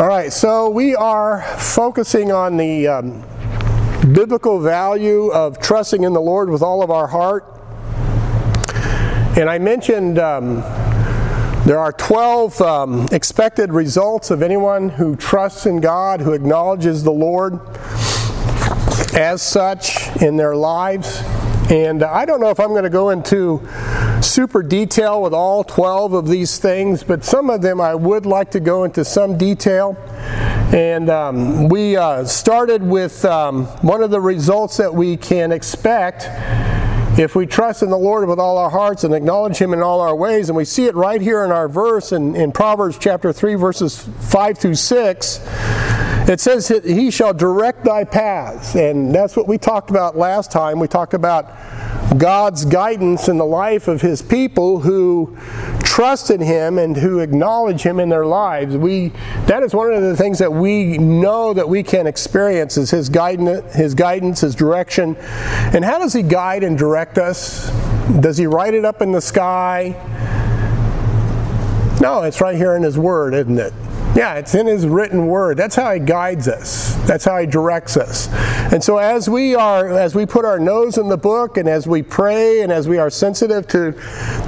All right, so we are focusing on the um, biblical value of trusting in the Lord with all of our heart. And I mentioned um, there are 12 um, expected results of anyone who trusts in God, who acknowledges the Lord as such in their lives. And I don't know if I'm going to go into super detail with all 12 of these things, but some of them I would like to go into some detail. And um, we uh, started with um, one of the results that we can expect if we trust in the Lord with all our hearts and acknowledge Him in all our ways. And we see it right here in our verse in, in Proverbs chapter 3, verses 5 through 6. It says, He shall direct thy paths. And that's what we talked about last time. We talked about God's guidance in the life of His people who trust in Him and who acknowledge Him in their lives. We, that is one of the things that we know that we can experience is His guidance, His guidance, His direction. And how does He guide and direct us? Does He write it up in the sky? No, it's right here in His Word, isn't it? Yeah, it's in His written Word. That's how He guides us. That's how He directs us. And so as we are, as we put our nose in the book, and as we pray, and as we are sensitive to,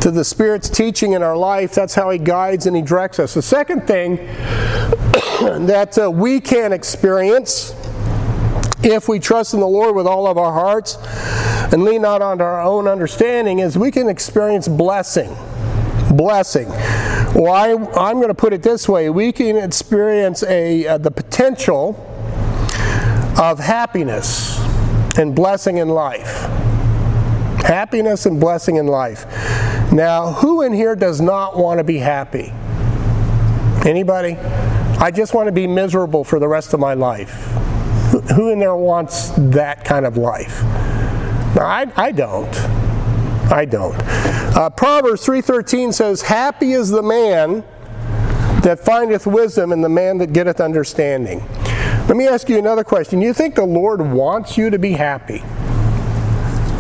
to the Spirit's teaching in our life, that's how He guides and He directs us. The second thing that uh, we can experience if we trust in the Lord with all of our hearts and lean not on our own understanding is we can experience blessing. Blessing. Well, I, am going to put it this way: we can experience a uh, the potential of happiness and blessing in life. Happiness and blessing in life. Now, who in here does not want to be happy? Anybody? I just want to be miserable for the rest of my life. Who in there wants that kind of life? I, I don't. I don't. Uh, Proverbs 3.13 says, Happy is the man that findeth wisdom and the man that getteth understanding. Let me ask you another question. You think the Lord wants you to be happy?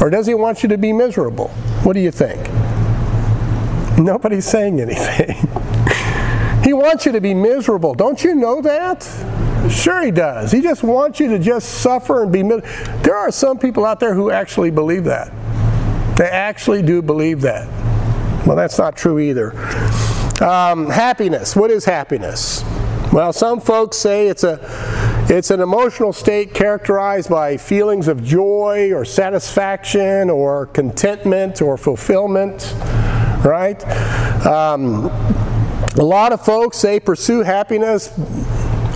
Or does he want you to be miserable? What do you think? Nobody's saying anything. he wants you to be miserable. Don't you know that? Sure, he does. He just wants you to just suffer and be miserable. There are some people out there who actually believe that. They actually do believe that. Well, that's not true either. Um, happiness. What is happiness? Well, some folks say it's a it's an emotional state characterized by feelings of joy or satisfaction or contentment or fulfillment, right? Um, a lot of folks they pursue happiness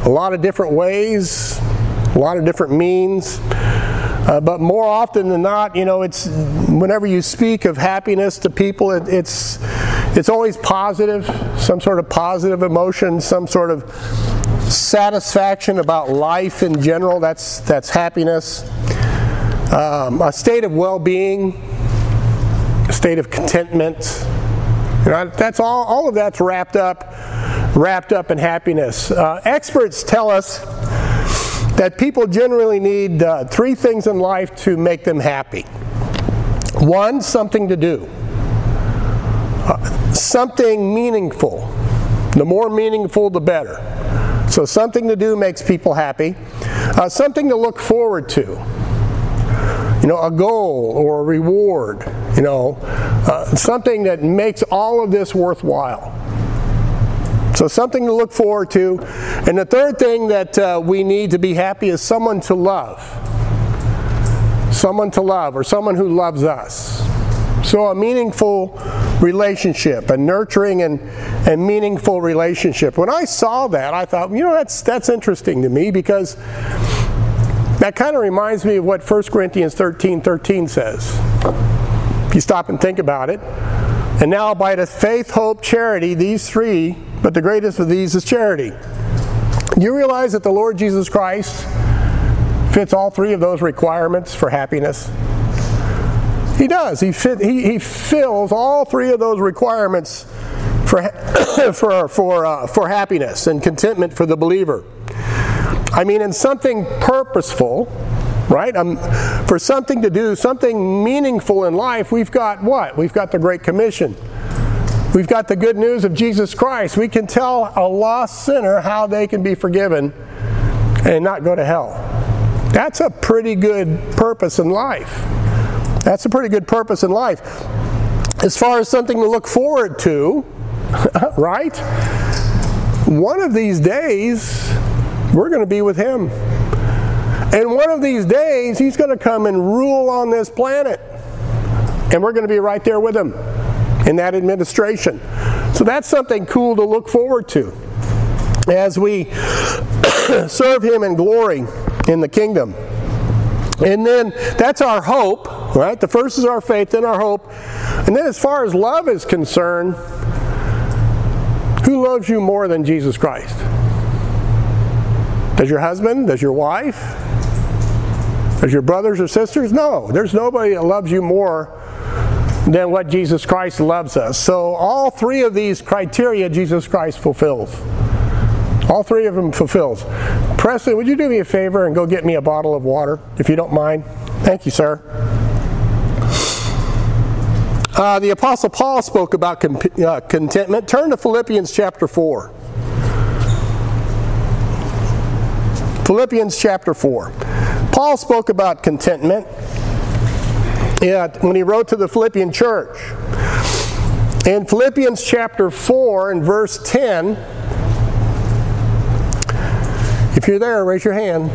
a lot of different ways, a lot of different means. Uh, but more often than not, you know, it's whenever you speak of happiness to people, it, it's it's always positive, some sort of positive emotion, some sort of satisfaction about life in general. That's that's happiness. Um, a state of well-being, a state of contentment. You know, that's all. All of that's wrapped up, wrapped up in happiness. Uh, experts tell us that people generally need uh, three things in life to make them happy. One, something to do, uh, something meaningful. The more meaningful, the better. So, something to do makes people happy. Uh, something to look forward to. You know, a goal or a reward. You know, uh, something that makes all of this worthwhile. So, something to look forward to. And the third thing that uh, we need to be happy is someone to love. Someone to love, or someone who loves us. So, a meaningful relationship, a nurturing and, and meaningful relationship. When I saw that, I thought, you know, that's, that's interesting to me because that kind of reminds me of what 1 Corinthians 13 13 says. If you stop and think about it. And now, by the faith, hope, charity, these three but the greatest of these is charity. You realize that the Lord Jesus Christ fits all three of those requirements for happiness? He does. He, fit, he, he fills all three of those requirements for, for, for, uh, for happiness and contentment for the believer. I mean, in something purposeful, right? Um, for something to do, something meaningful in life, we've got what? We've got the Great Commission. We've got the good news of Jesus Christ. We can tell a lost sinner how they can be forgiven and not go to hell. That's a pretty good purpose in life. That's a pretty good purpose in life. As far as something to look forward to, right? One of these days, we're going to be with Him. And one of these days, He's going to come and rule on this planet. And we're going to be right there with Him in that administration. So that's something cool to look forward to as we serve Him in glory in the kingdom. And then that's our hope, right? The first is our faith, then our hope. And then as far as love is concerned, who loves you more than Jesus Christ? Does your husband? Does your wife? Does your brothers or sisters? No, there's nobody that loves you more than what Jesus Christ loves us. So all three of these criteria Jesus Christ fulfills. All three of them fulfills. Preston, would you do me a favor and go get me a bottle of water, if you don't mind? Thank you, sir. Uh, the Apostle Paul spoke about uh, contentment. Turn to Philippians chapter 4. Philippians chapter 4. Paul spoke about contentment when he wrote to the Philippian church. In Philippians chapter 4 and verse 10, if you're there, raise your hand.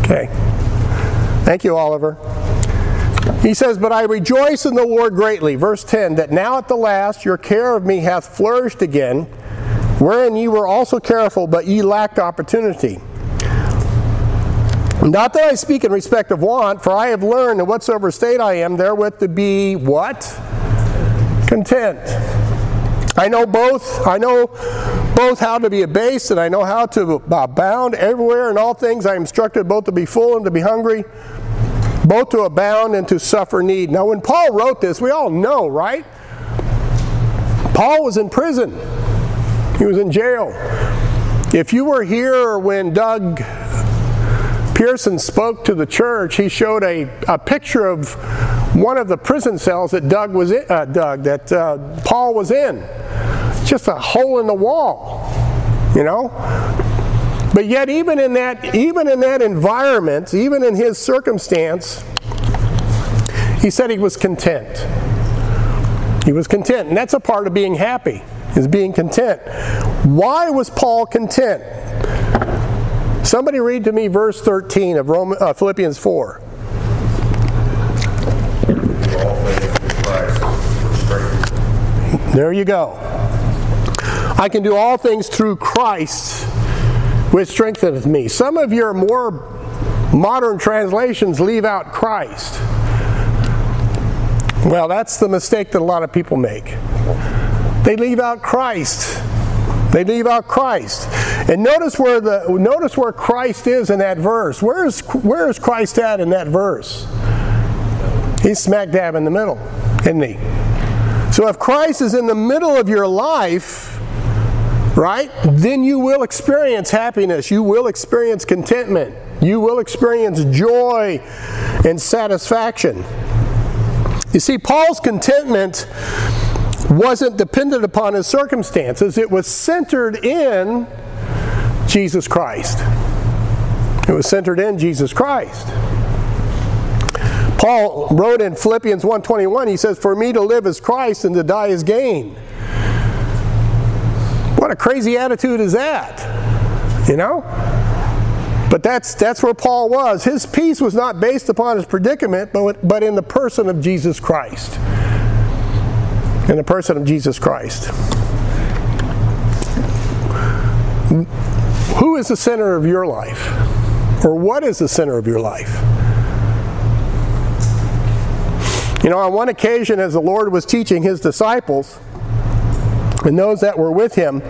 Okay. Thank you, Oliver. He says, But I rejoice in the Lord greatly, verse 10, that now at the last your care of me hath flourished again, wherein ye were also careful, but ye lacked opportunity. Not that I speak in respect of want, for I have learned in whatsoever state I am, therewith to be what? Content. I know both. I know both how to be abased, and I know how to abound everywhere in all things. I am instructed both to be full and to be hungry, both to abound and to suffer need. Now, when Paul wrote this, we all know, right? Paul was in prison. He was in jail. If you were here when Doug Pearson spoke to the church, he showed a, a picture of one of the prison cells that Doug was in, uh, Doug that uh, Paul was in. Just a hole in the wall, you know. But yet, even in that, even in that environment, even in his circumstance, he said he was content. He was content, and that's a part of being happy, is being content. Why was Paul content? Somebody read to me verse 13 of Roman, uh, Philippians 4. There you go. I can do all things through Christ which strengtheneth me. Some of your more modern translations leave out Christ. Well, that's the mistake that a lot of people make. They leave out Christ. They leave out Christ. And notice where the notice where Christ is in that verse. Where is where is Christ at in that verse? He's smack dab in the middle, isn't he? So if Christ is in the middle of your life, right, then you will experience happiness. You will experience contentment. You will experience joy and satisfaction. You see, Paul's contentment wasn't dependent upon his circumstances, it was centered in Jesus Christ. It was centered in Jesus Christ. Paul wrote in Philippians 1:21 he says for me to live is Christ and to die is gain. What a crazy attitude is that? You know? But that's that's where Paul was. His peace was not based upon his predicament but but in the person of Jesus Christ in the person of Jesus Christ. Who is the center of your life? Or what is the center of your life? You know, on one occasion, as the Lord was teaching his disciples and those that were with him,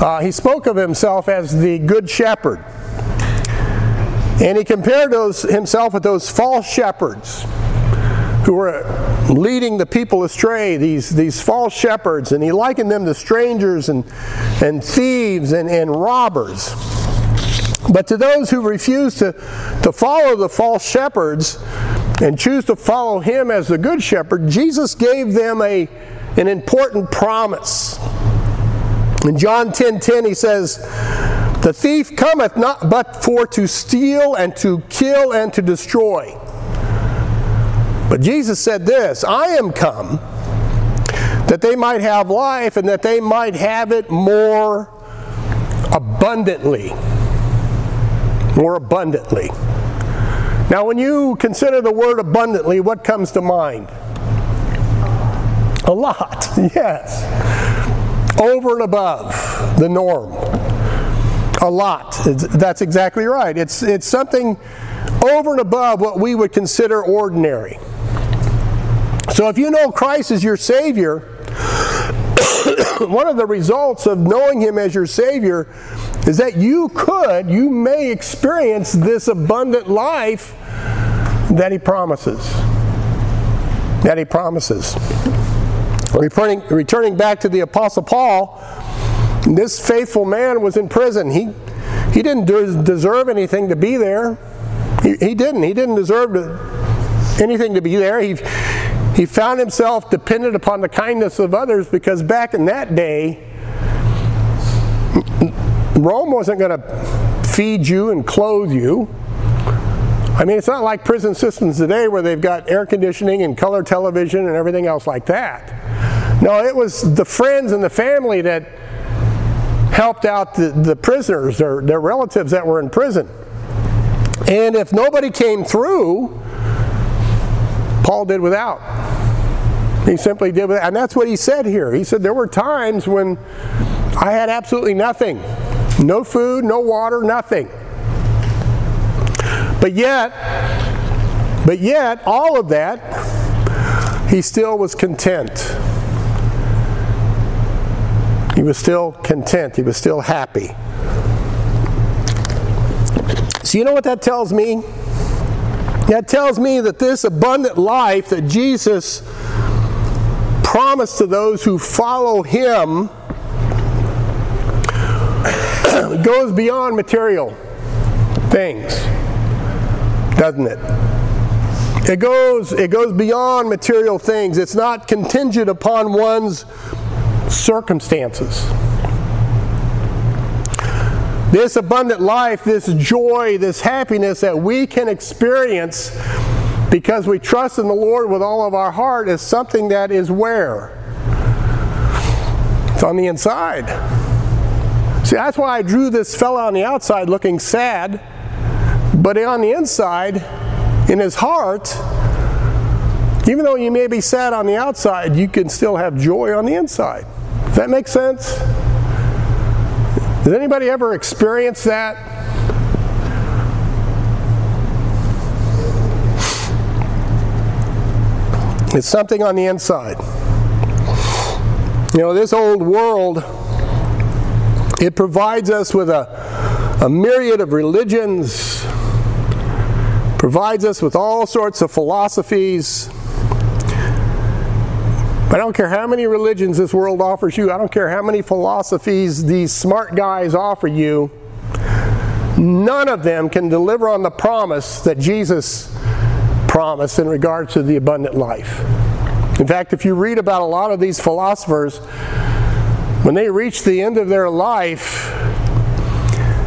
uh, he spoke of himself as the good shepherd. And he compared those, himself with those false shepherds who were leading the people astray, these, these false shepherds, and he likened them to strangers and, and thieves and, and robbers. But to those who refuse to, to follow the false shepherds and choose to follow him as the good shepherd, Jesus gave them a, an important promise. In John 10:10 10, 10, he says, "The thief cometh not but for to steal and to kill and to destroy." But Jesus said this, "I am come that they might have life and that they might have it more abundantly." More abundantly. Now, when you consider the word abundantly, what comes to mind? A lot, yes. Over and above the norm. A lot. That's exactly right. It's, it's something over and above what we would consider ordinary. So if you know Christ as your Savior, one of the results of knowing Him as your Savior is that you could, you may experience this abundant life that He promises. That He promises. Returning, returning back to the Apostle Paul, this faithful man was in prison. He, he didn't deserve anything to be there. He, he didn't. He didn't deserve to, anything to be there. He, he found himself dependent upon the kindness of others because back in that day, Rome wasn't going to feed you and clothe you. I mean, it's not like prison systems today where they've got air conditioning and color television and everything else like that. No, it was the friends and the family that helped out the, the prisoners, their, their relatives that were in prison. And if nobody came through, Paul did without. He simply did it, And that's what he said here. He said, There were times when I had absolutely nothing no food, no water, nothing. But yet, but yet, all of that, he still was content. He was still content. He was still happy. So, you know what that tells me? That tells me that this abundant life that Jesus promised to those who follow him goes beyond material things, doesn't it? It goes, it goes beyond material things. It's not contingent upon one's circumstances. This abundant life, this joy, this happiness that we can experience because we trust in the Lord with all of our heart is something that is where? It's on the inside. See, that's why I drew this fellow on the outside looking sad, but on the inside, in his heart, even though you may be sad on the outside, you can still have joy on the inside. Does that make sense? Does anybody ever experience that? It's something on the inside. You know, this old world it provides us with a, a myriad of religions, provides us with all sorts of philosophies. I don't care how many religions this world offers you, I don't care how many philosophies these smart guys offer you, none of them can deliver on the promise that Jesus promised in regards to the abundant life. In fact, if you read about a lot of these philosophers, when they reach the end of their life,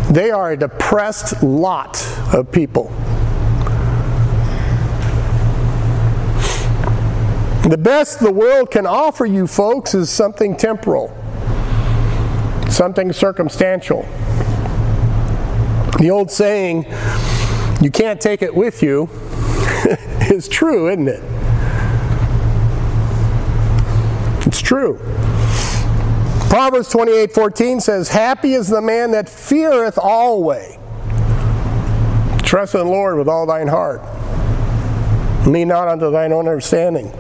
they are a depressed lot of people. The best the world can offer you, folks, is something temporal, something circumstantial. The old saying, you can't take it with you, is true, isn't it? It's true. Proverbs 28 14 says, Happy is the man that feareth alway. Trust in the Lord with all thine heart. Lean not unto thine own understanding.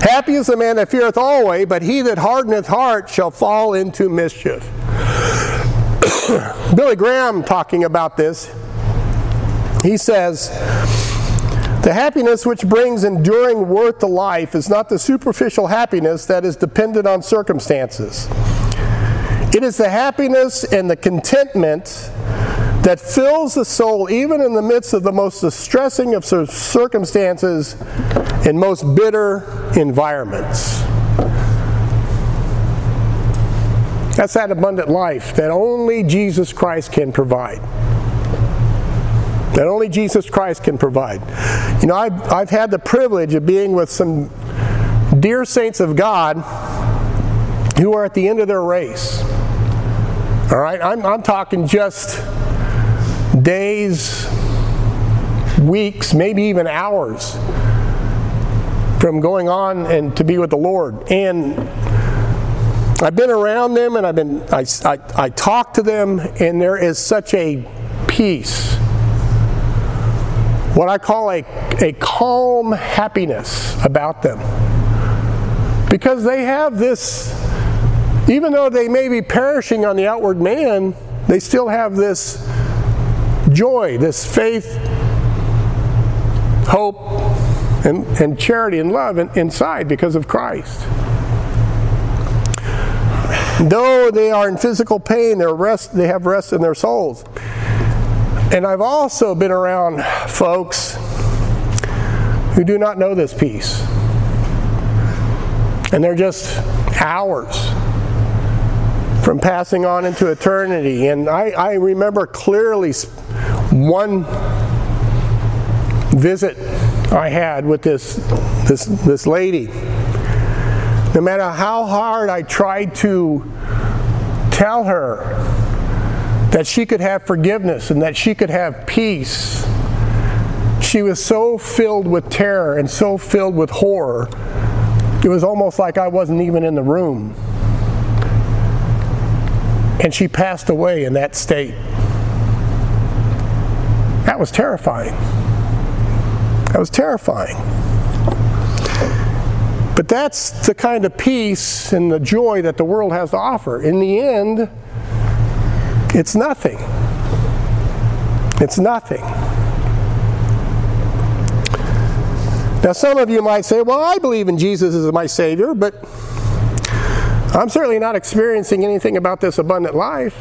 Happy is the man that feareth alway, but he that hardeneth heart shall fall into mischief. Billy Graham talking about this, he says, the happiness which brings enduring worth to life is not the superficial happiness that is dependent on circumstances. It is the happiness and the contentment that fills the soul even in the midst of the most distressing of circumstances and most bitter environments. That's that abundant life that only Jesus Christ can provide. That only Jesus Christ can provide. You know, I've, I've had the privilege of being with some dear saints of God who are at the end of their race. All right, I'm, I'm talking just days, weeks, maybe even hours from going on and to be with the Lord. And I've been around them and I've been I, I, I talk to them and there is such a peace. What I call a, a calm happiness about them. Because they have this, even though they may be perishing on the outward man, they still have this joy, this faith, hope, and, and charity and love inside because of Christ. Though they are in physical pain, rest, they have rest in their souls. And I've also been around folks who do not know this peace. And they're just hours from passing on into eternity. And I, I remember clearly one visit I had with this, this, this lady no matter how hard I tried to tell her that she could have forgiveness and that she could have peace, she was so filled with terror and so filled with horror, it was almost like I wasn't even in the room. And she passed away in that state. That was terrifying. That was terrifying. But that's the kind of peace and the joy that the world has to offer. In the end, it's nothing. It's nothing. Now, some of you might say, well, I believe in Jesus as my Savior, but I'm certainly not experiencing anything about this abundant life.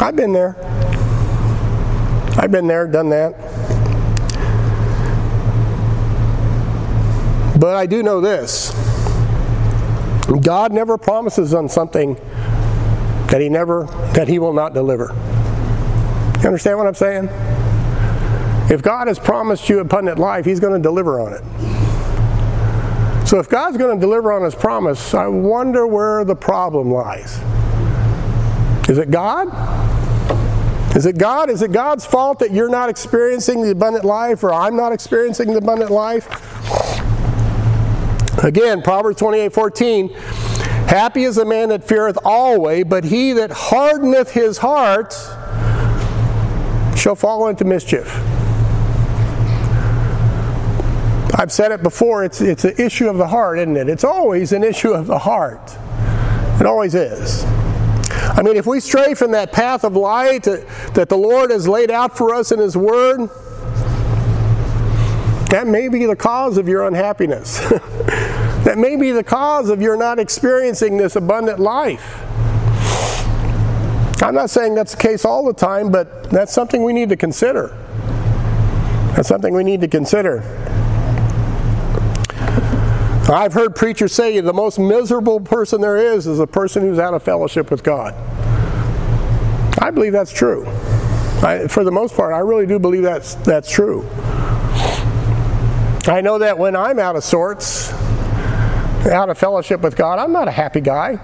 I've been there. I've been there, done that. But I do know this God never promises on something that he never that he will not deliver. You understand what I'm saying? If God has promised you abundant life, he's going to deliver on it. So if God's going to deliver on his promise, I wonder where the problem lies. Is it God? Is it God? Is it God's fault that you're not experiencing the abundant life or I'm not experiencing the abundant life? Again, Proverbs 28 14. Happy is the man that feareth always, but he that hardeneth his heart shall fall into mischief. I've said it before, it's, it's an issue of the heart, isn't it? It's always an issue of the heart. It always is. I mean, if we stray from that path of light that the Lord has laid out for us in His Word, that may be the cause of your unhappiness. that may be the cause of your not experiencing this abundant life. I'm not saying that's the case all the time, but that's something we need to consider. That's something we need to consider. I've heard preachers say the most miserable person there is is a person who's out of fellowship with God. I believe that's true. I, for the most part, I really do believe that's, that's true. I know that when I'm out of sorts, out of fellowship with God, I'm not a happy guy.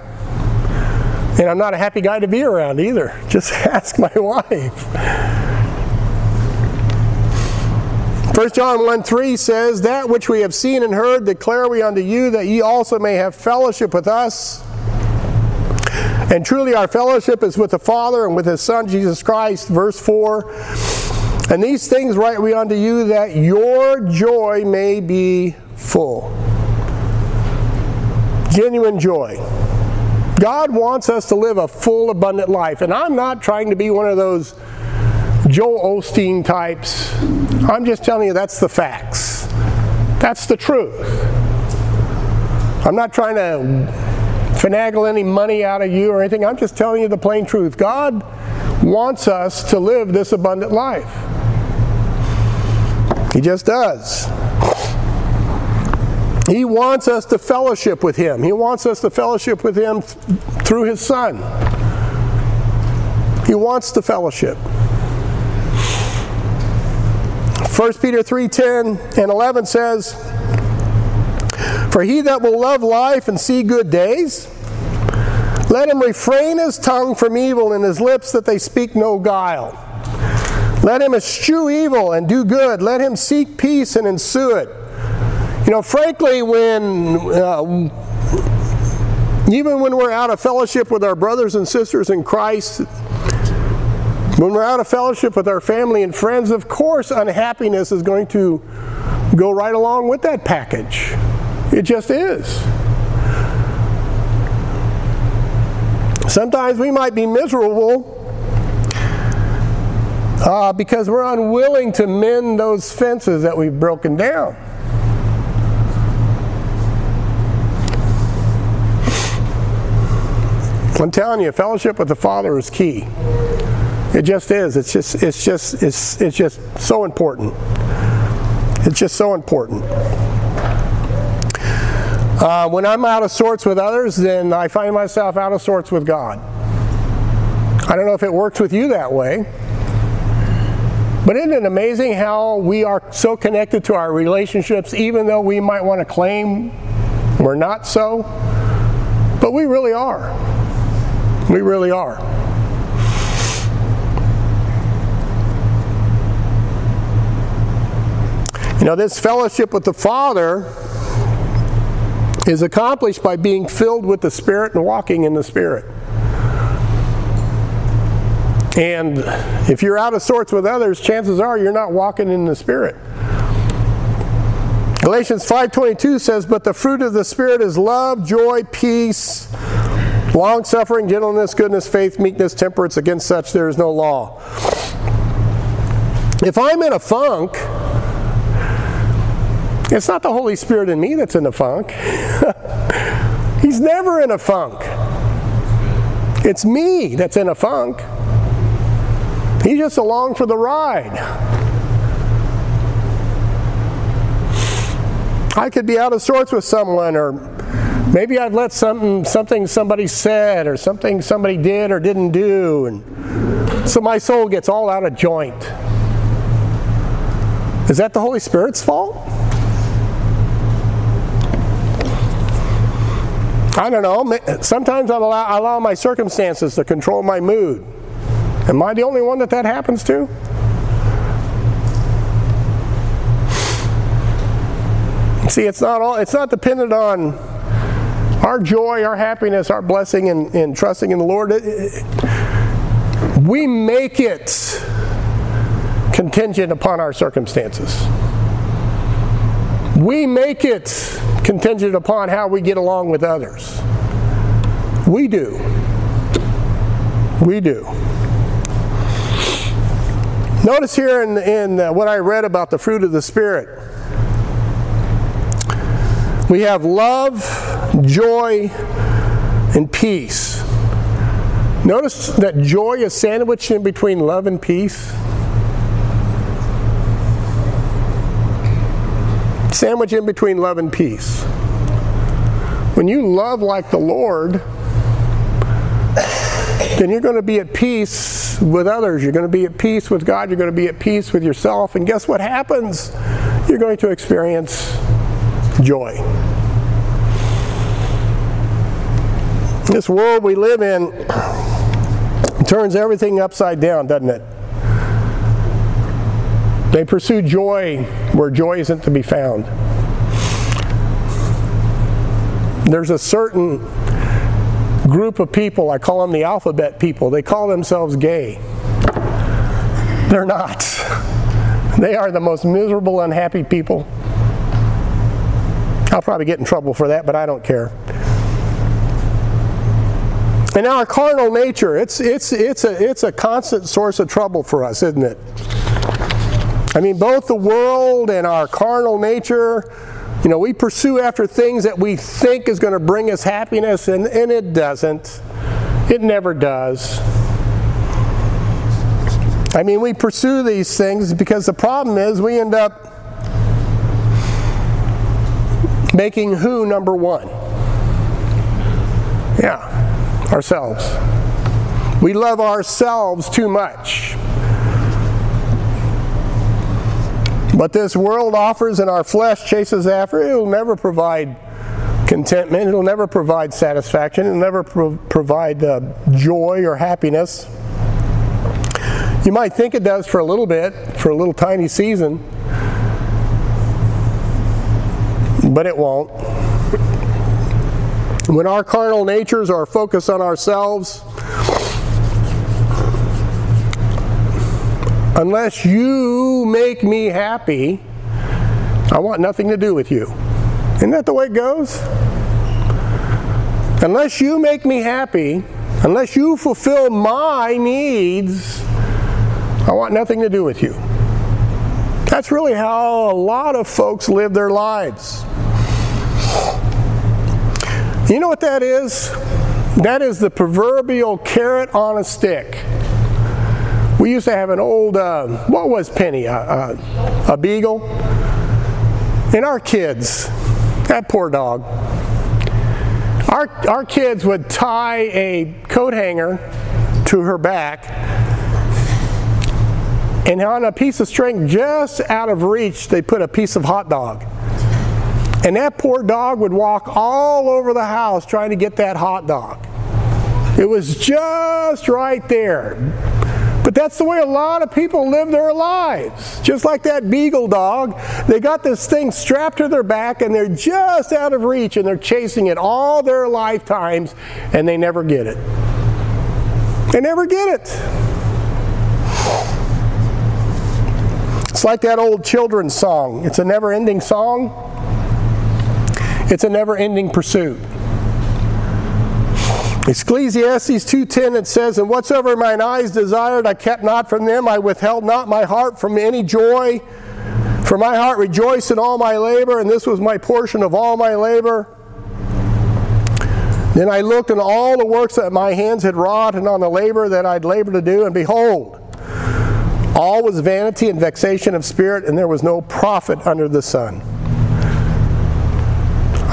And I'm not a happy guy to be around either. Just ask my wife. 1 John 1 3 says, That which we have seen and heard declare we unto you, that ye also may have fellowship with us. And truly our fellowship is with the Father and with his Son, Jesus Christ. Verse 4 and these things write we unto you that your joy may be full. Genuine joy. God wants us to live a full, abundant life. And I'm not trying to be one of those Joel Osteen types. I'm just telling you that's the facts. That's the truth. I'm not trying to finagle any money out of you or anything. I'm just telling you the plain truth. God wants us to live this abundant life. He just does. He wants us to fellowship with Him. He wants us to fellowship with Him th- through His Son. He wants the fellowship. 1 Peter 3:10 and 11 says, "For he that will love life and see good days, let him refrain his tongue from evil and his lips that they speak no guile. Let him eschew evil and do good. Let him seek peace and ensue it." You know, frankly, when uh, even when we're out of fellowship with our brothers and sisters in Christ, when we're out of fellowship with our family and friends, of course, unhappiness is going to go right along with that package. It just is. Sometimes we might be miserable uh, because we're unwilling to mend those fences that we've broken down. I'm telling you, fellowship with the Father is key. It just is. It's just it's just it's it's just so important. It's just so important. Uh, when I'm out of sorts with others, then I find myself out of sorts with God. I don't know if it works with you that way. But isn't it amazing how we are so connected to our relationships, even though we might want to claim we're not so? But we really are. We really are. You know, this fellowship with the Father is accomplished by being filled with the Spirit and walking in the Spirit. And if you're out of sorts with others, chances are you're not walking in the Spirit. Galatians 5:22 says, "But the fruit of the Spirit is love, joy, peace, long-suffering, gentleness, goodness, faith, meekness, temperance. Against such there is no law." If I'm in a funk, it's not the Holy Spirit in me that's in a funk. He's never in a funk. It's me that's in a funk. He's just along for the ride. I could be out of sorts with someone, or maybe I've let something, something somebody said, or something somebody did or didn't do, and so my soul gets all out of joint. Is that the Holy Spirit's fault? I don't know. Sometimes I allow, I allow my circumstances to control my mood. Am I the only one that that happens to? See, it's not all. It's not dependent on our joy, our happiness, our blessing, and, and trusting in the Lord. We make it contingent upon our circumstances. We make it contingent upon how we get along with others. We do. We do. Notice here in, in uh, what I read about the fruit of the Spirit, we have love, joy, and peace. Notice that joy is sandwiched in between love and peace. sandwich in between love and peace. When you love like the Lord, then you're going to be at peace with others. You're going to be at peace with God. You're going to be at peace with yourself. And guess what happens? You're going to experience joy. This world we live in turns everything upside down, doesn't it? They pursue joy where joy isn't to be found. There's a certain group of people, I call them the alphabet people, they call themselves gay. They're not. They are the most miserable, unhappy people. I'll probably get in trouble for that, but I don't care. And our carnal nature, it's, it's, it's, a, it's a constant source of trouble for us, isn't it? I mean, both the world and our carnal nature, you know, we pursue after things that we think is going to bring us happiness, and, and it doesn't. It never does. I mean, we pursue these things because the problem is we end up Making who number one? Yeah, ourselves. We love ourselves too much. But this world offers and our flesh chases after, it will never provide contentment, it'll never provide satisfaction, it'll never pro- provide uh, joy or happiness. You might think it does for a little bit, for a little tiny season, but it won't. When our carnal natures are focused on ourselves, unless you make me happy, I want nothing to do with you. Isn't that the way it goes? Unless you make me happy, unless you fulfill my needs, I want nothing to do with you. That's really how a lot of folks live their lives. You know what that is? That is the proverbial carrot on a stick. We used to have an old, uh, what was Penny? A, a, beagle? And our kids, that poor dog. Our, our kids would tie a coat hanger to her back, and on a piece of string just out of reach, they put a piece of hot dog. And that poor dog would walk all over the house trying to get that hot dog. It was just right there. But that's the way a lot of people live their lives. Just like that beagle dog, they got this thing strapped to their back and they're just out of reach and they're chasing it all their lifetimes and they never get it. They never get it. It's like that old children's song. It's a never ending song. It's a never-ending pursuit. Ecclesiastes 2:10 it says, "And whatsoever mine eyes desired, I kept not from them; I withheld not my heart from any joy. For my heart rejoiced in all my labor, and this was my portion of all my labor." Then I looked on all the works that my hands had wrought, and on the labor that I'd labored to do, and behold, all was vanity and vexation of spirit, and there was no profit under the sun.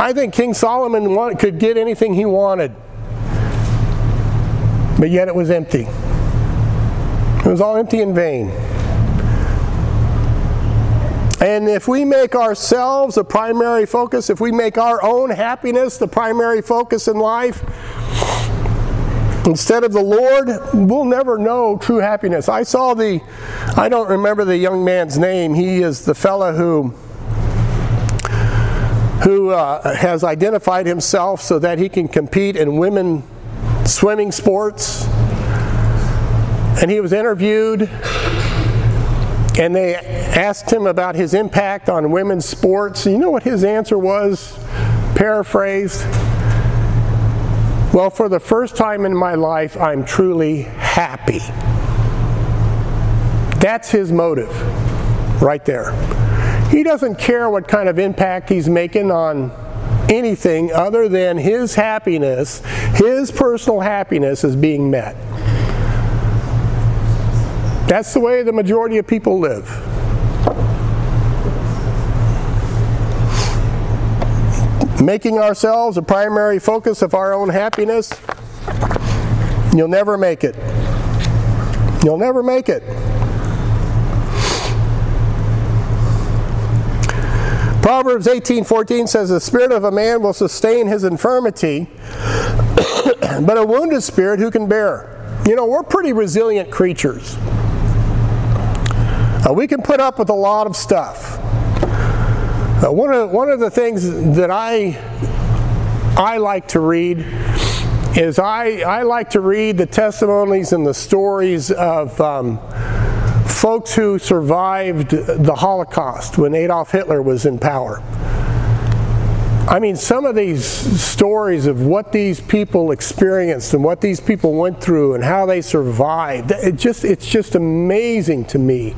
I think King Solomon could get anything he wanted, but yet it was empty. It was all empty and vain. And if we make ourselves a primary focus, if we make our own happiness the primary focus in life, instead of the Lord, we'll never know true happiness. I saw the, I don't remember the young man's name. He is the fellow who who uh, has identified himself so that he can compete in women swimming sports. And he was interviewed, and they asked him about his impact on women's sports. You know what his answer was? Paraphrased. Well, for the first time in my life, I'm truly happy. That's his motive, right there. He doesn't care what kind of impact he's making on anything other than his happiness, his personal happiness is being met. That's the way the majority of people live. Making ourselves a primary focus of our own happiness, you'll never make it. You'll never make it. Proverbs 18:14 says the spirit of a man will sustain his infirmity, but a wounded spirit who can bear? You know, we're pretty resilient creatures. Uh, we can put up with a lot of stuff. Uh, one, of, one of the things that I, I like to read is I, I like to read the testimonies and the stories of um, folks who survived the Holocaust when Adolf Hitler was in power. I mean, some of these stories of what these people experienced and what these people went through and how they survived, it just, it's just amazing to me.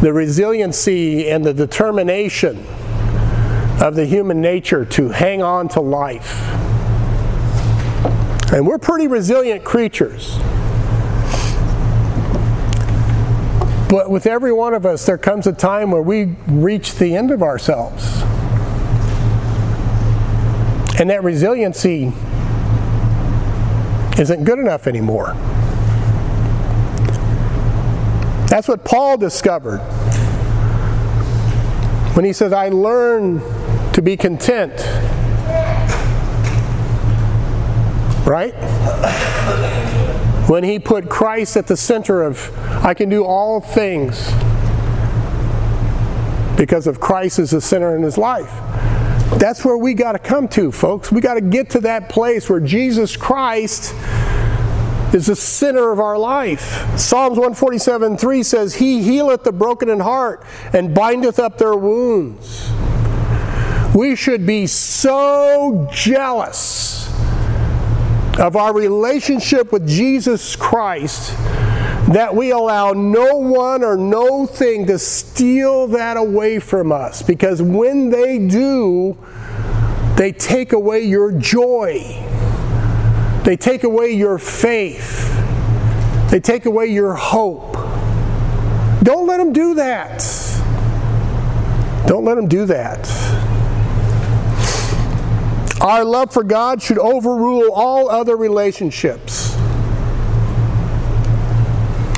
The resiliency and the determination of the human nature to hang on to life. And we're pretty resilient creatures. But with every one of us, there comes a time where we reach the end of ourselves. And that resiliency isn't good enough anymore. That's what Paul discovered when he says, I learned to be content. Right? When he put Christ at the center of, I can do all things because of Christ as the center in his life. That's where we got to come to, folks. We got to get to that place where Jesus Christ is the center of our life. Psalms 147 3 says, He healeth the broken in heart and bindeth up their wounds. We should be so jealous of our relationship with Jesus Christ that we allow no one or no thing to steal that away from us. Because when they do, they take away your joy. They take away your faith. They take away your hope. Don't let them do that. Don't let them do that. Our love for God should overrule all other relationships.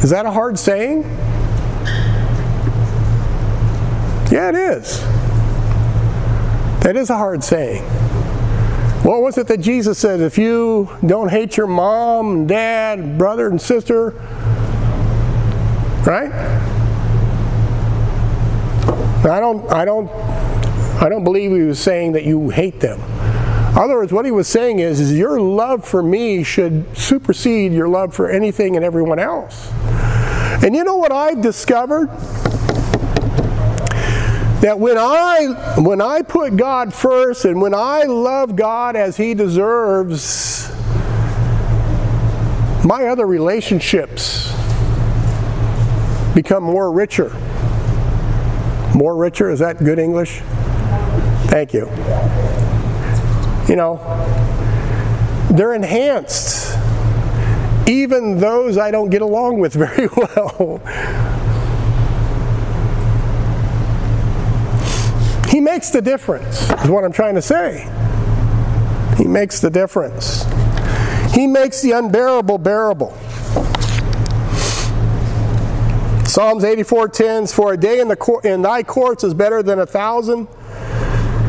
Is that a hard saying? Yeah, it is. That is a hard saying. What was it that Jesus said? If you don't hate your mom and dad, brother and sister, right? I don't, I don't, I don't believe he was saying that you hate them. Other words, what he was saying is, is your love for me should supersede your love for anything and everyone else. And you know what I've discovered? that when I when I put God first and when I love God as he deserves my other relationships become more richer. More richer is that good English? Thank you. You know, they're enhanced. Even those I don't get along with very well He makes the difference, is what I'm trying to say. He makes the difference. He makes the unbearable bearable. Psalms 84:10 For a day in, the in thy courts is better than a thousand.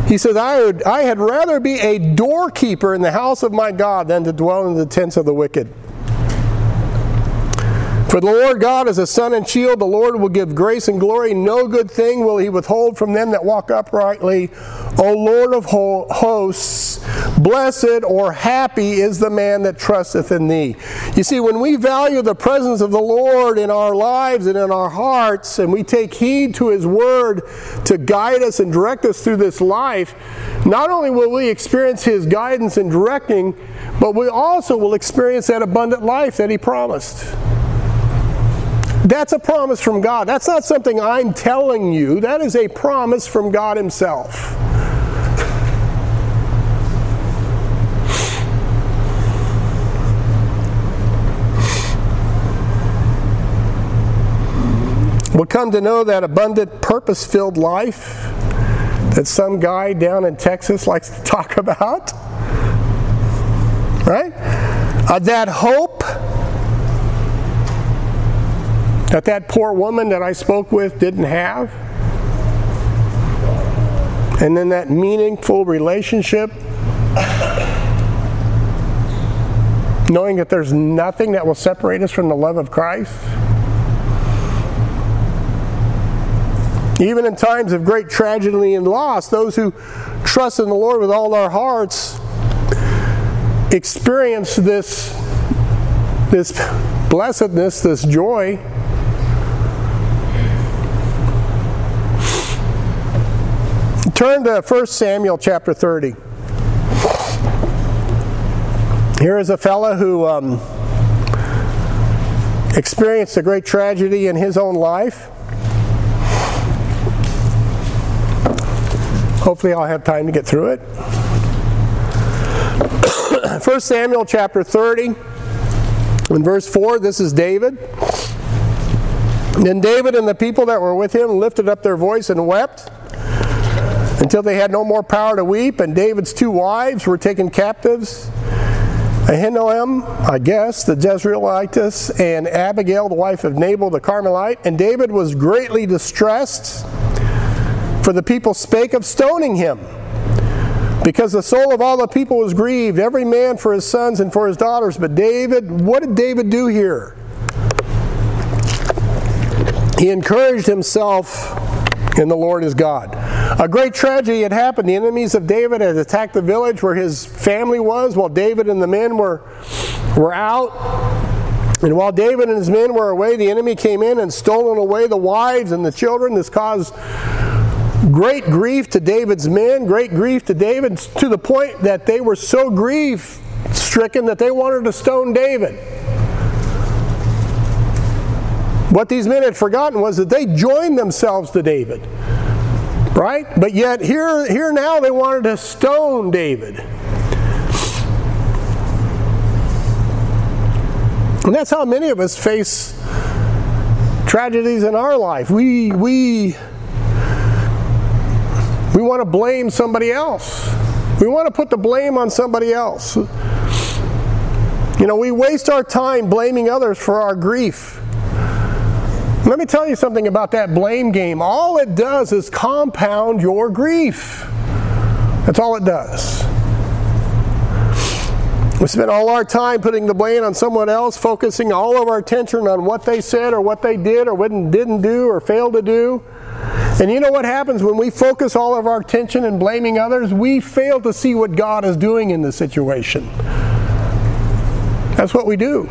He says, I, would, I had rather be a doorkeeper in the house of my God than to dwell in the tents of the wicked. For the Lord God is a sun and shield. The Lord will give grace and glory. No good thing will he withhold from them that walk uprightly. O Lord of hosts, blessed or happy is the man that trusteth in thee. You see, when we value the presence of the Lord in our lives and in our hearts, and we take heed to his word to guide us and direct us through this life, not only will we experience his guidance and directing, but we also will experience that abundant life that he promised. That's a promise from God. That's not something I'm telling you. That is a promise from God Himself. We'll come to know that abundant, purpose filled life that some guy down in Texas likes to talk about. Right? Uh, that hope that that poor woman that I spoke with didn't have. And then that meaningful relationship, knowing that there's nothing that will separate us from the love of Christ. Even in times of great tragedy and loss, those who trust in the Lord with all their hearts experience this, this blessedness, this joy Turn to 1 Samuel chapter 30. Here is a fellow who um, experienced a great tragedy in his own life. Hopefully, I'll have time to get through it. 1 Samuel chapter 30, in verse 4, this is David. Then David and the people that were with him lifted up their voice and wept. Until they had no more power to weep, and David's two wives were taken captives. Ahinoam, I guess, the Jezreelitess, and Abigail, the wife of Nabal the Carmelite. And David was greatly distressed, for the people spake of stoning him. Because the soul of all the people was grieved, every man for his sons and for his daughters. But David, what did David do here? He encouraged himself in the Lord his God. A great tragedy had happened. The enemies of David had attacked the village where his family was while David and the men were, were out. And while David and his men were away, the enemy came in and stolen away the wives and the children. This caused great grief to David's men, great grief to David, to the point that they were so grief stricken that they wanted to stone David. What these men had forgotten was that they joined themselves to David. Right? But yet here, here now they wanted to stone David. And that's how many of us face tragedies in our life. We we we want to blame somebody else. We want to put the blame on somebody else. You know, we waste our time blaming others for our grief. Let me tell you something about that blame game. All it does is compound your grief. That's all it does. We spend all our time putting the blame on someone else, focusing all of our attention on what they said or what they did or what didn't do or failed to do. And you know what happens when we focus all of our attention in blaming others? We fail to see what God is doing in the situation. That's what we do.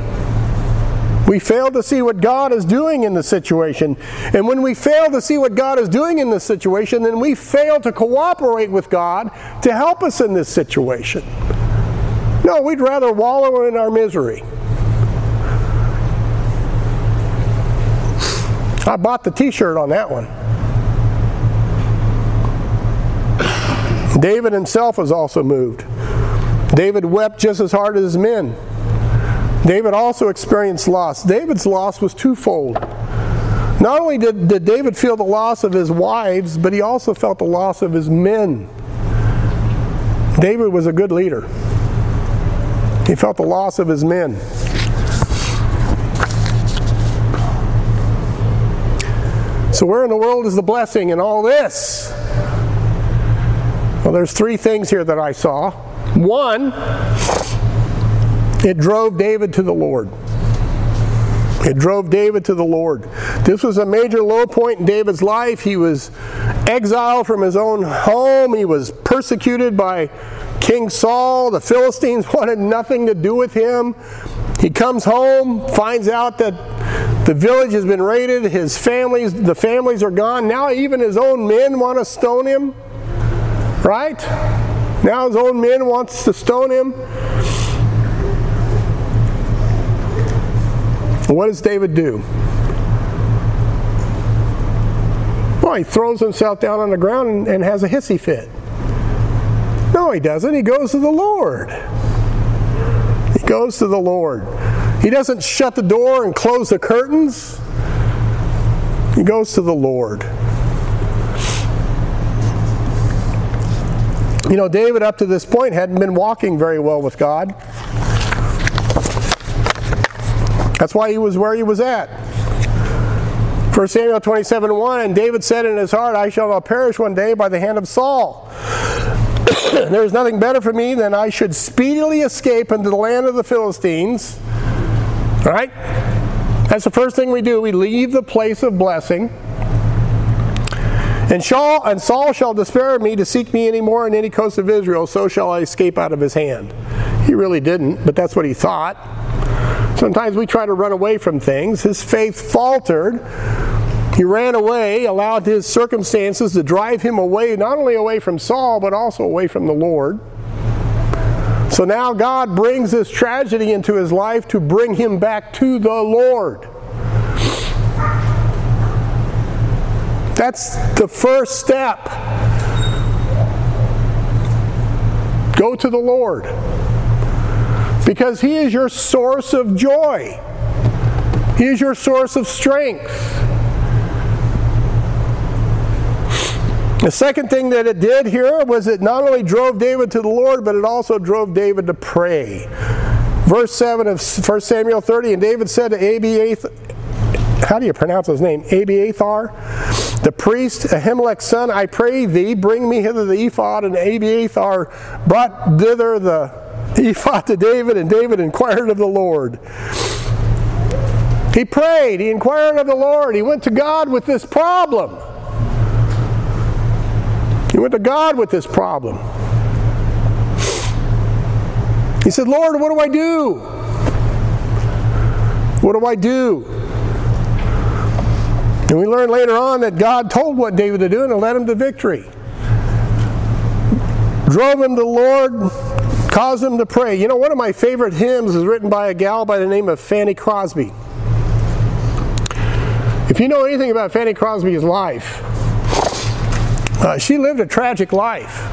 We fail to see what God is doing in the situation. And when we fail to see what God is doing in this situation, then we fail to cooperate with God to help us in this situation. No, we'd rather wallow in our misery. I bought the t shirt on that one. David himself was also moved. David wept just as hard as his men. David also experienced loss. David's loss was twofold. Not only did, did David feel the loss of his wives, but he also felt the loss of his men. David was a good leader. He felt the loss of his men. So, where in the world is the blessing in all this? Well, there's three things here that I saw. One, it drove David to the Lord. It drove David to the Lord. This was a major low point in David's life. He was exiled from his own home. He was persecuted by King Saul. The Philistines wanted nothing to do with him. He comes home, finds out that the village has been raided, his families, the families are gone. Now even his own men want to stone him. Right? Now his own men wants to stone him. What does David do? Well, he throws himself down on the ground and, and has a hissy fit. No, he doesn't. He goes to the Lord. He goes to the Lord. He doesn't shut the door and close the curtains. He goes to the Lord. You know, David, up to this point, hadn't been walking very well with God. That's why he was where he was at. 1 Samuel 27 1 And David said in his heart, I shall not perish one day by the hand of Saul. there is nothing better for me than I should speedily escape into the land of the Philistines. Right? That's the first thing we do. We leave the place of blessing. And Saul, and Saul shall despair of me to seek me any more in any coast of Israel, so shall I escape out of his hand. He really didn't, but that's what he thought. Sometimes we try to run away from things. His faith faltered. He ran away, allowed his circumstances to drive him away, not only away from Saul, but also away from the Lord. So now God brings this tragedy into his life to bring him back to the Lord. That's the first step. Go to the Lord because He is your source of joy, He is your source of strength. The second thing that it did here was it not only drove David to the Lord, but it also drove David to pray. Verse 7 of 1 Samuel 30, and David said to Abiathar, how do you pronounce his name? Abiathar, the priest, Ahimelech's son, I pray thee, bring me hither the ephod. And Abiathar brought thither the ephod to David, and David inquired of the Lord. He prayed, he inquired of the Lord, he went to God with this problem. He went to God with this problem. He said, Lord, what do I do? What do I do? And we learn later on that God told what David to do and led him to victory. Drove him to the Lord, caused them to pray. You know, one of my favorite hymns is written by a gal by the name of Fanny Crosby. If you know anything about Fanny Crosby's life, uh, she lived a tragic life.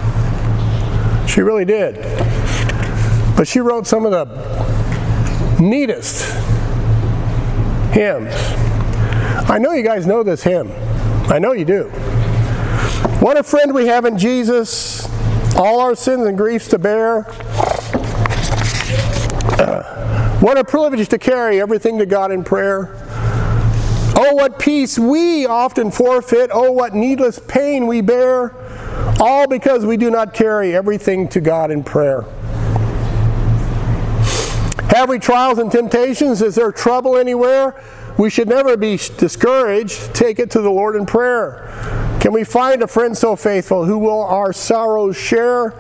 She really did. But she wrote some of the neatest hymns. I know you guys know this hymn. I know you do. What a friend we have in Jesus, all our sins and griefs to bear. Uh, what a privilege to carry everything to God in prayer. Oh, what peace we often forfeit. Oh, what needless pain we bear. All because we do not carry everything to God in prayer. Have we trials and temptations? Is there trouble anywhere? We should never be discouraged. Take it to the Lord in prayer. Can we find a friend so faithful who will our sorrows share?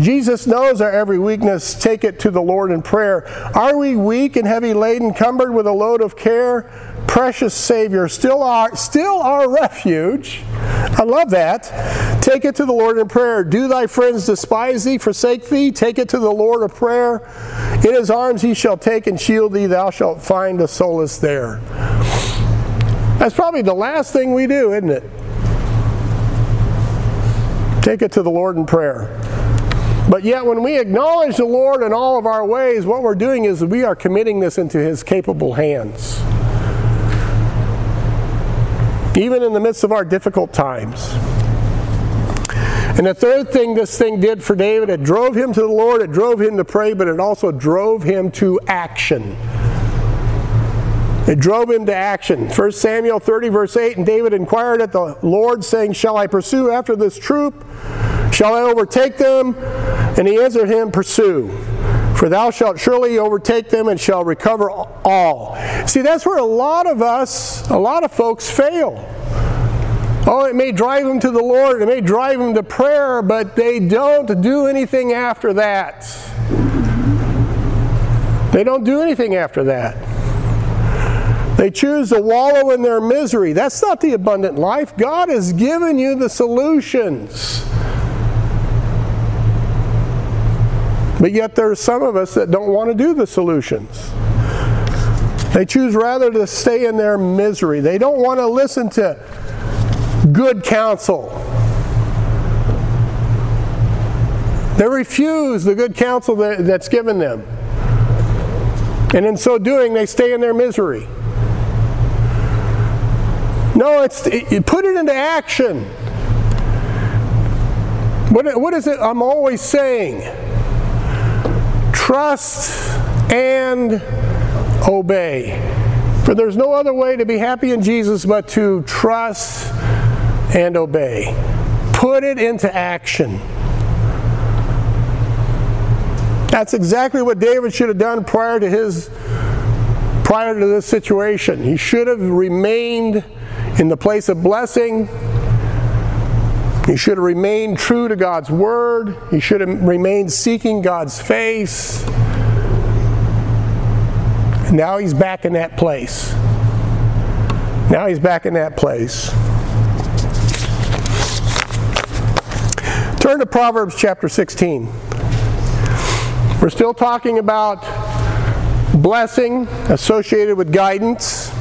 Jesus knows our every weakness. Take it to the Lord in prayer. Are we weak and heavy laden, cumbered with a load of care? Precious Savior, still our, still our refuge. I love that. Take it to the Lord in prayer. Do thy friends despise thee, forsake thee? Take it to the Lord of prayer. In his arms he shall take and shield thee. Thou shalt find a solace there. That's probably the last thing we do, isn't it? Take it to the Lord in prayer. But yet, when we acknowledge the Lord in all of our ways, what we're doing is we are committing this into His capable hands. Even in the midst of our difficult times. And the third thing this thing did for David, it drove him to the Lord, it drove him to pray, but it also drove him to action. It drove him to action. 1 Samuel 30, verse 8 And David inquired at the Lord, saying, Shall I pursue after this troop? Shall I overtake them? And he answered him, Pursue. For thou shalt surely overtake them and shall recover all. See, that's where a lot of us, a lot of folks fail. Oh, it may drive them to the Lord, it may drive them to prayer, but they don't do anything after that. They don't do anything after that. They choose to wallow in their misery. That's not the abundant life. God has given you the solutions. But yet there's some of us that don't want to do the solutions. They choose rather to stay in their misery. They don't want to listen to good counsel. They refuse the good counsel that, that's given them. And in so doing, they stay in their misery. No, it's you put it into action. What, what is it I'm always saying? Trust and obey. For there's no other way to be happy in Jesus but to trust and obey. Put it into action. That's exactly what David should have done prior to his prior to this situation. He should have remained in the place of blessing. He should have remained true to God's word. He should have remained seeking God's face. Now he's back in that place. Now he's back in that place. Turn to Proverbs chapter 16. We're still talking about blessing associated with guidance,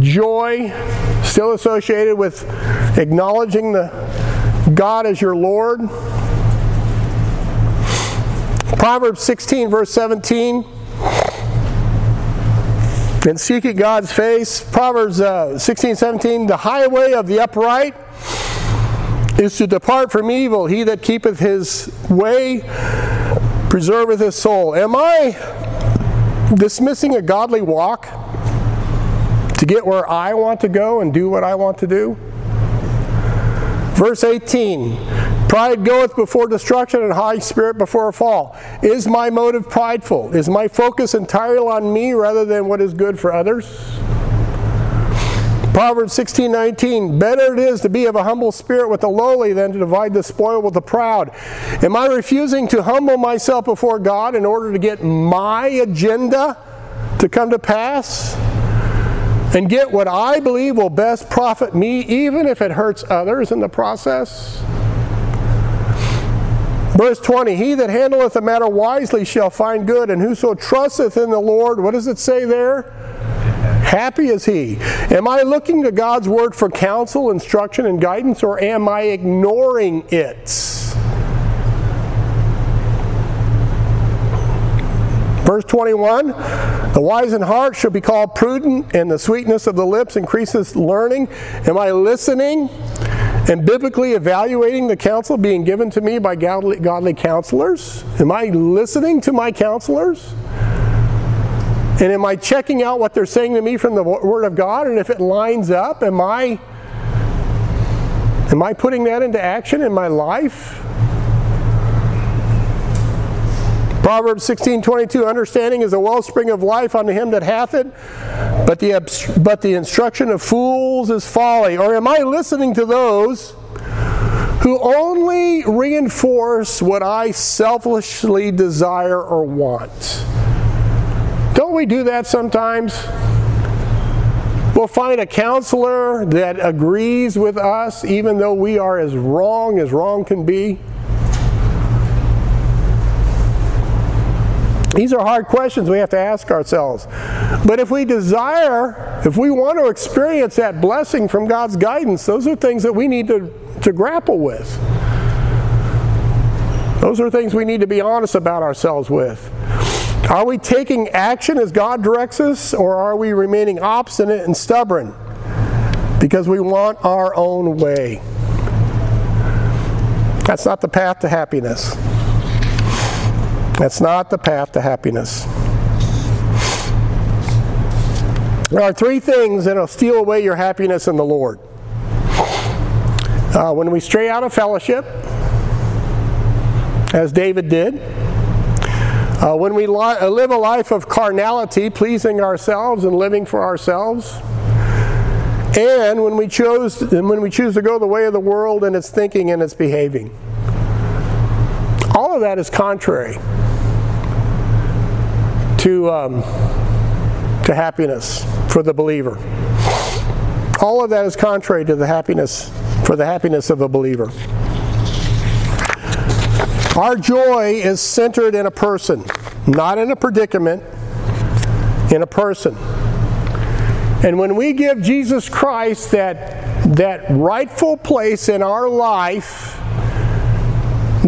joy still associated with acknowledging the God as your Lord. Proverbs 16, verse 17. and seeking God's face. Proverbs uh, 16, 17, the highway of the upright is to depart from evil. He that keepeth his way preserveth his soul. Am I dismissing a godly walk to get where I want to go and do what I want to do? Verse 18 Pride goeth before destruction, and high spirit before a fall. Is my motive prideful? Is my focus entirely on me rather than what is good for others? Proverbs 16 19, better it is to be of a humble spirit with the lowly than to divide the spoil with the proud. Am I refusing to humble myself before God in order to get my agenda to come to pass? And get what I believe will best profit me, even if it hurts others in the process? Verse 20 He that handleth the matter wisely shall find good, and whoso trusteth in the Lord, what does it say there? Happy is he. Am I looking to God's word for counsel, instruction, and guidance, or am I ignoring it? Verse 21 The wise in heart shall be called prudent, and the sweetness of the lips increases learning. Am I listening and biblically evaluating the counsel being given to me by godly, godly counselors? Am I listening to my counselors? And am I checking out what they're saying to me from the Word of God? And if it lines up, am I am I putting that into action in my life? Proverbs 16, 22, understanding is a wellspring of life unto him that hath it, but the, but the instruction of fools is folly. Or am I listening to those who only reinforce what I selfishly desire or want? Don't we do that sometimes? We'll find a counselor that agrees with us even though we are as wrong as wrong can be. These are hard questions we have to ask ourselves. But if we desire, if we want to experience that blessing from God's guidance, those are things that we need to, to grapple with. Those are things we need to be honest about ourselves with. Are we taking action as God directs us, or are we remaining obstinate and stubborn because we want our own way? That's not the path to happiness. That's not the path to happiness. There are three things that will steal away your happiness in the Lord. Uh, when we stray out of fellowship, as David did, uh, when we li- uh, live a life of carnality, pleasing ourselves and living for ourselves, and when we choose and when we choose to go the way of the world and its thinking and its behaving, all of that is contrary to um, to happiness for the believer. All of that is contrary to the happiness for the happiness of a believer. Our joy is centered in a person, not in a predicament, in a person. And when we give Jesus Christ that, that rightful place in our life,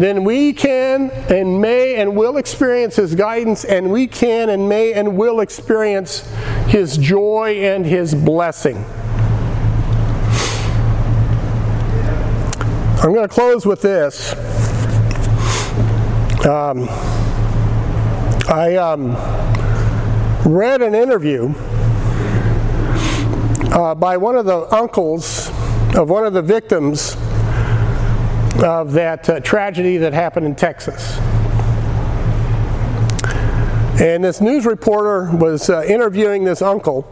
then we can and may and will experience His guidance, and we can and may and will experience His joy and His blessing. I'm going to close with this. Um, I um, read an interview uh, by one of the uncles of one of the victims of that uh, tragedy that happened in Texas. And this news reporter was uh, interviewing this uncle,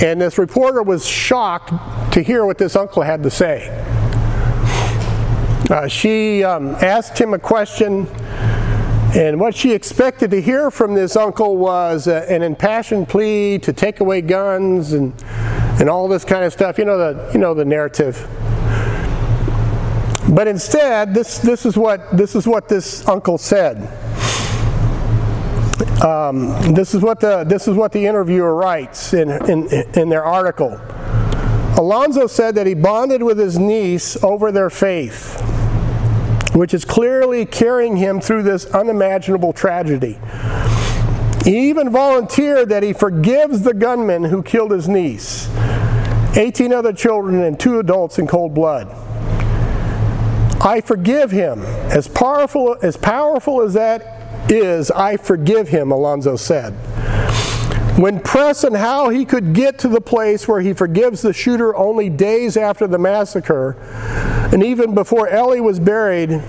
and this reporter was shocked to hear what this uncle had to say. Uh, she um, asked him a question, and what she expected to hear from this uncle was uh, an impassioned plea to take away guns and and all this kind of stuff. You know the you know the narrative. But instead, this this is what this is what this uncle said. Um, this is what the this is what the interviewer writes in in, in their article. Alonzo said that he bonded with his niece over their faith which is clearly carrying him through this unimaginable tragedy. He even volunteered that he forgives the gunman who killed his niece, 18 other children, and two adults in cold blood. I forgive him. As powerful as powerful as that is, I forgive him, Alonzo said. When pressed on how he could get to the place where he forgives the shooter only days after the massacre, and even before Ellie was buried,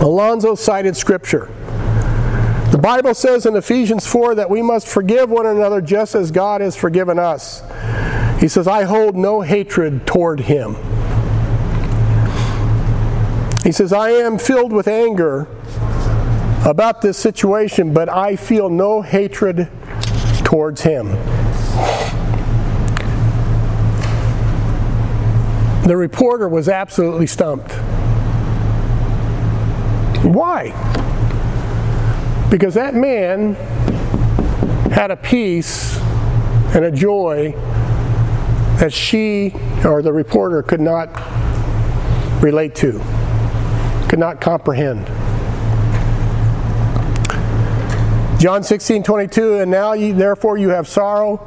Alonzo cited scripture. The Bible says in Ephesians 4 that we must forgive one another just as God has forgiven us. He says, I hold no hatred toward him. He says, I am filled with anger about this situation, but I feel no hatred towards him. The reporter was absolutely stumped. Why? Because that man had a peace and a joy that she or the reporter could not relate to could not comprehend. John 16, 22, and now therefore you have sorrow,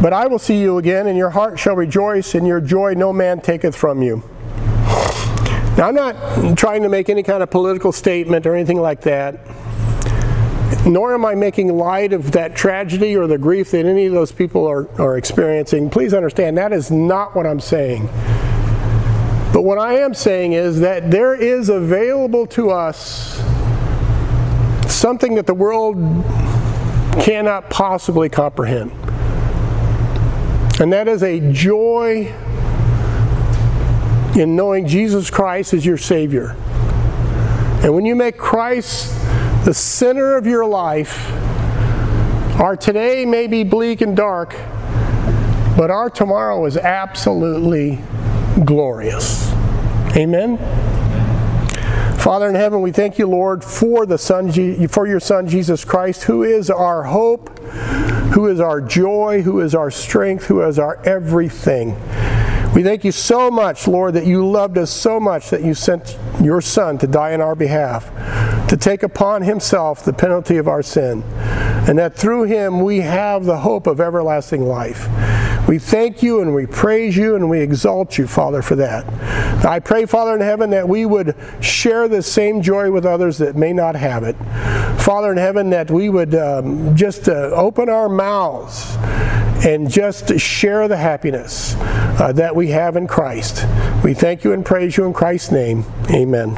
but I will see you again, and your heart shall rejoice, and your joy no man taketh from you. Now, I'm not trying to make any kind of political statement or anything like that, nor am I making light of that tragedy or the grief that any of those people are, are experiencing. Please understand, that is not what I'm saying. But what I am saying is that there is available to us something that the world cannot possibly comprehend. And that is a joy in knowing Jesus Christ is your Savior. And when you make Christ the center of your life, our today may be bleak and dark, but our tomorrow is absolutely glorious. Amen. Father in heaven, we thank you, Lord, for the Son, for your Son Jesus Christ, who is our hope, who is our joy, who is our strength, who is our everything. We thank you so much, Lord, that you loved us so much that you sent your Son to die in our behalf, to take upon himself the penalty of our sin, and that through him we have the hope of everlasting life. We thank you and we praise you and we exalt you, Father, for that. I pray, Father in heaven, that we would share the same joy with others that may not have it. Father in heaven, that we would um, just uh, open our mouths and just share the happiness uh, that we have in Christ. We thank you and praise you in Christ's name. Amen.